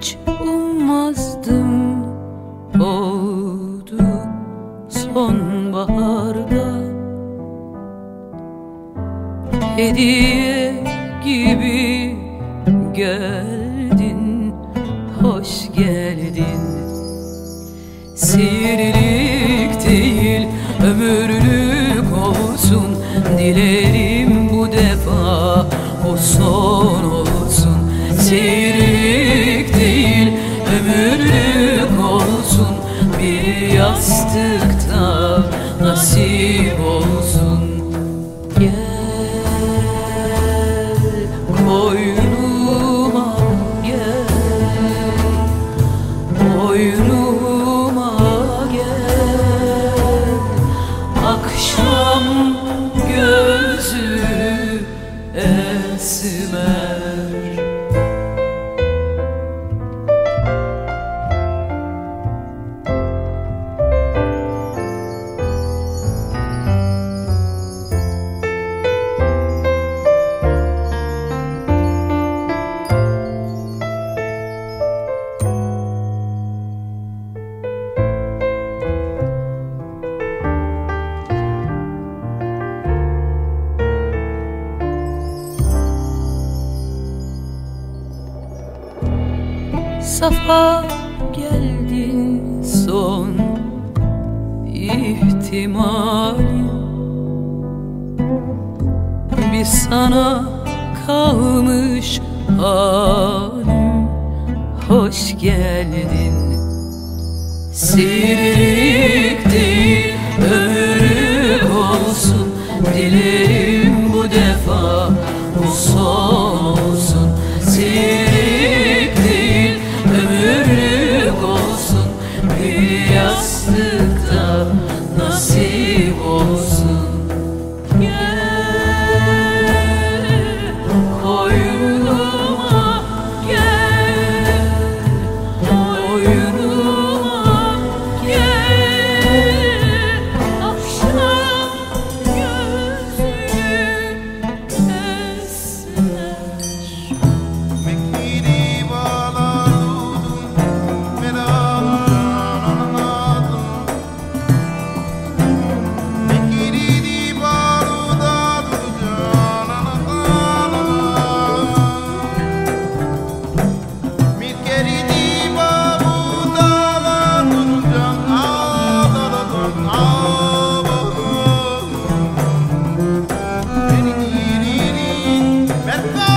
hiç ummazdım. Oldu sonbaharda. Hediye gibi geldin hoş geldin. Sihirlik değil ömürlük olsun. Dilerim bu defa o son yastıkta nasip olsun. Gel koynuma gel Boynuma gel. Akşam Safa geldin son ihtimalim Bir sana kalmış halim. Hoş geldin. Sirlik değil ömürlük olsun. Dilerim bu defa bu son Bye.